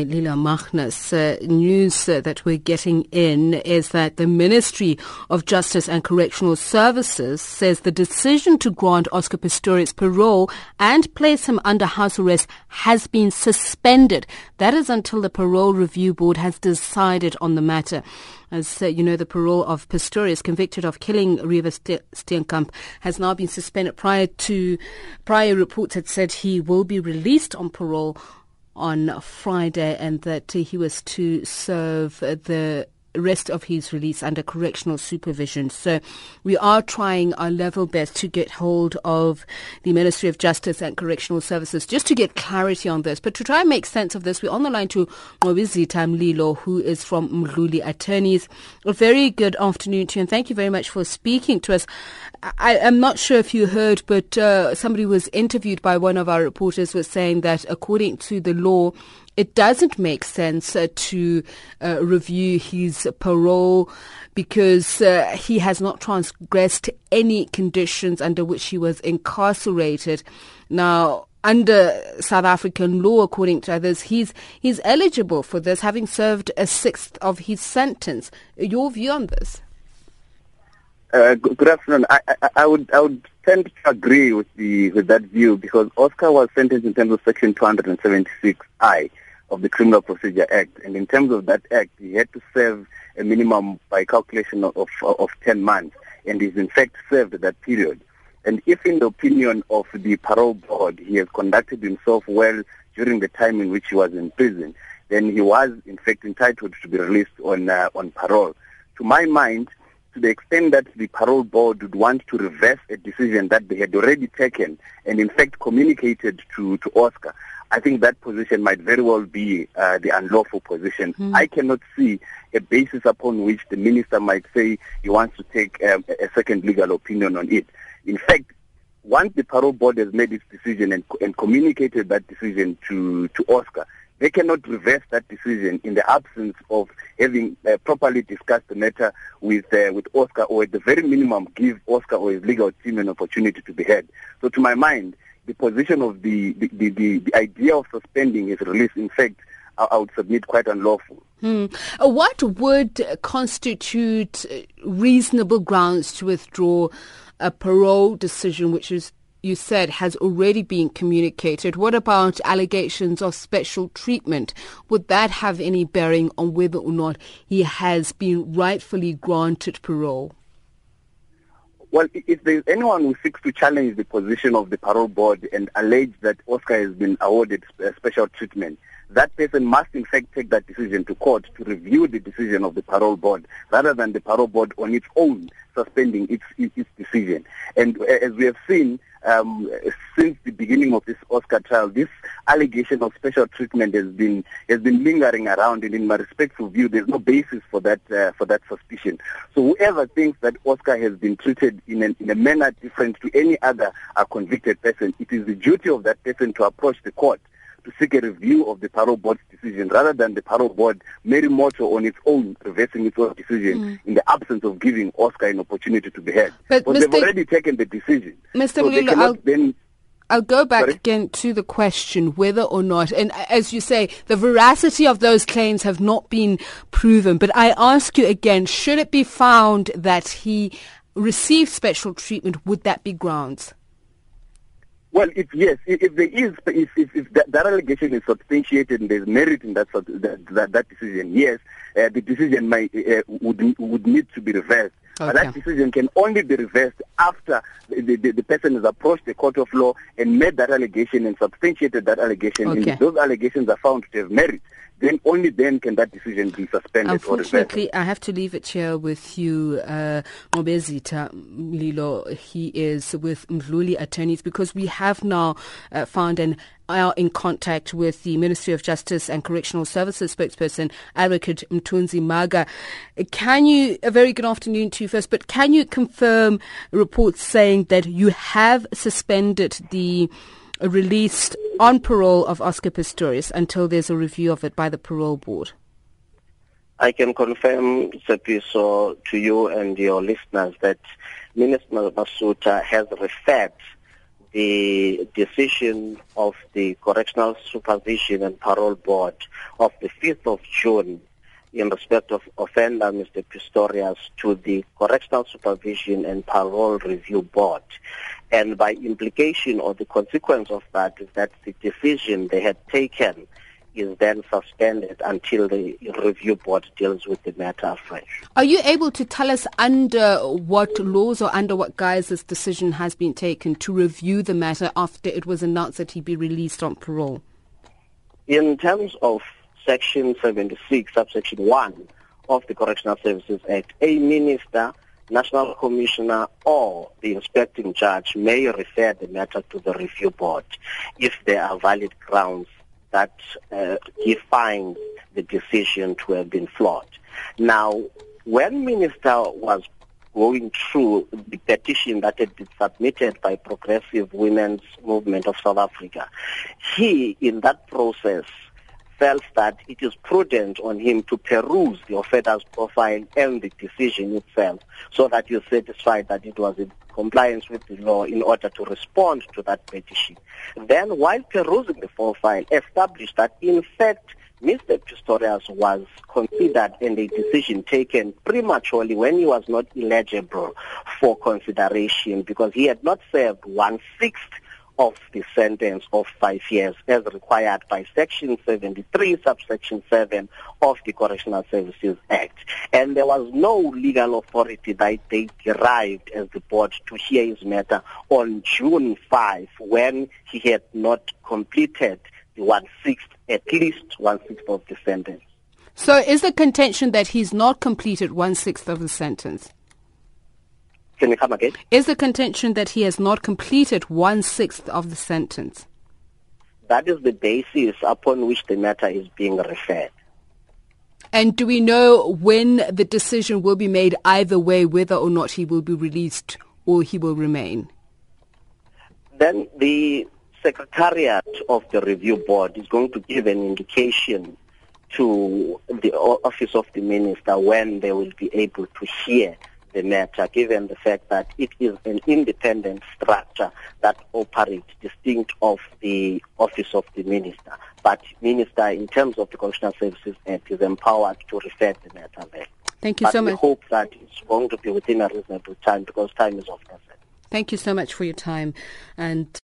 Lila Magnus, uh, news uh, that we're getting in is that the Ministry of Justice and Correctional Services says the decision to grant Oscar Pistorius parole and place him under house arrest has been suspended. That is until the Parole Review Board has decided on the matter. As uh, you know, the parole of Pistorius, convicted of killing Reeva Steenkamp, has now been suspended. Prior to prior reports had said he will be released on parole on Friday and that he was to serve the rest of his release under correctional supervision. So we are trying our level best to get hold of the Ministry of Justice and Correctional Services just to get clarity on this. But to try and make sense of this, we're on the line to Nqobizitha Mlilo, who is from Mdluli Attorneys. A very good afternoon to you and thank you very much for speaking to us. I, am not sure if you heard, but uh, somebody was interviewed by one of our reporters was saying that according to the law, it doesn't make sense uh, to uh, review his parole because uh, he has not transgressed any conditions under which he was incarcerated. Now, under South African law, according to others, he's he's eligible for this, having served a sixth of his sentence. Your view on this? Uh, good afternoon. I, I, I, would I would tend to agree with the with that view because Oscar was sentenced in terms of Section 276I of the Criminal Procedure Act, and in terms of that act, he had to serve a minimum by calculation of of, of 10 months, and he's in fact served that period. And if, in the opinion of the parole board, he has conducted himself well during the time in which he was in prison, then he was in fact entitled to be released on uh, on parole. To my mind to the extent that the parole board would want to reverse a decision that they had already taken and in fact communicated to, to Oscar, I think that position might very well be uh, the unlawful position. Mm. I cannot see a basis upon which the minister might say he wants to take um, a second legal opinion on it. In fact, once the parole board has made its decision and, and communicated that decision to, to Oscar, they cannot reverse that decision in the absence of having uh, properly discussed the matter with uh, with Oscar, or at the very minimum, give Oscar or his legal team an opportunity to be heard. So, to my mind, the position of the the, the, the, the idea of suspending his release, in fact, I, I would submit quite unlawful. Hmm. Uh, what would constitute uh, reasonable grounds to withdraw a parole decision, which is you said has already been communicated. What about allegations of special treatment? Would that have any bearing on whether or not he has been rightfully granted parole? Well, if there's anyone who seeks to challenge the position of the parole board and allege that Oscar has been awarded uh, special treatment, that person must in fact take that decision to court to review the decision of the parole board rather than the parole board on its own suspending its, its decision. And uh, as we have seen, um, since the beginning of this Oscar trial, this allegation of special treatment has been has been lingering around, and in my respectful view, there's no basis for that uh, for that suspicion. So whoever thinks that Oscar has been treated in, in a manner different to any other uh, convicted person, it is the duty of that person to approach the court to seek a review of the parole board's decision rather than the parole board mero motu on its own reversing its own decision mm. in the absence of giving Oscar an opportunity to be heard. But Mr. they've already taken the decision. Mr. So Mlilo, I'll, then I'll go back Sorry? again to the question whether or not, and as you say, the veracity of those claims have not been proven. But I ask you again, should it be found that he received special treatment, would that be grounds? Well, if yes, if, there is, if, if, if that, that, allegation is substantiated and there's merit in that that, that, decision, yes, uh, the decision might uh, would would need to be reversed. Okay. But that decision can only be reversed after the, the, the, person has approached the court of law and made that allegation and substantiated that allegation. Okay. And if those allegations are found to have merit, then only then can that decision be suspended Unfortunately, I have to leave it here with you, uh, Mlilo. He is with Mdluli Attorneys because we have now uh, found and are in contact with the Ministry of Justice and Correctional Services spokesperson, Advocate Mthunzi Mhaga. Can you, a very good afternoon to you first, but can you confirm reports saying that you have suspended the released on parole of Oscar Pistorius until there's a review of it by the parole board? I can confirm, Sepiso, to you and your listeners that Minister Masutha has referred the decision of the Correctional Supervision and Parole Board of the 5th of June in respect of offender Mr. Pistorius to the Correctional Supervision and Parole Review Board. And by implication or the consequence of that is that the decision they had taken is then suspended until the review board deals with the matter afresh. Are you able to tell us under what laws or under what guise this decision has been taken to review the matter after it was announced that he be released on parole? In terms of Section 76, subsection 1 of the Correctional Services Act, a minister, national commissioner, or the inspecting judge may refer the matter to the review board if there are valid grounds that uh, he finds the decision to have been flawed. Now, when Minister was going through the petition that had been submitted by Progressive Women's Movement of South Africa, he, in that process, felt that it is prudent on him to peruse the offender's profile and the decision itself so that you're satisfied that it was in compliance with the law in order to respond to that petition. Then while perusing the profile, established that in fact Mr. Pistorius was considered and a decision taken prematurely when he was not eligible for consideration because he had not served one-sixth of the sentence of five years as required by Section 73, subsection 7 of the Correctional Services Act. And there was no legal authority that they derived as the board to hear his matter on June 5 when he had not completed the one-sixth, at least one-sixth of the sentence. So is the contention that he's not completed one-sixth of the sentence? Can you come again? Is the contention that he has not completed one-sixth of the sentence? That is the basis upon which the matter is being referred. And do we know when the decision will be made either way, whether or not he will be released or he will remain? Then the Secretariat of the Review Board is going to give an indication to the Office of the Minister when they will be able to hear the matter, given the fact that it is an independent structure that operates distinct of the office of the minister. But minister, in terms of the Constitutional Services Act, is empowered to refer the matter there. Thank you but so we much. hope that it's going to be within a reasonable time because time is of the essence. Thank you so much for your time and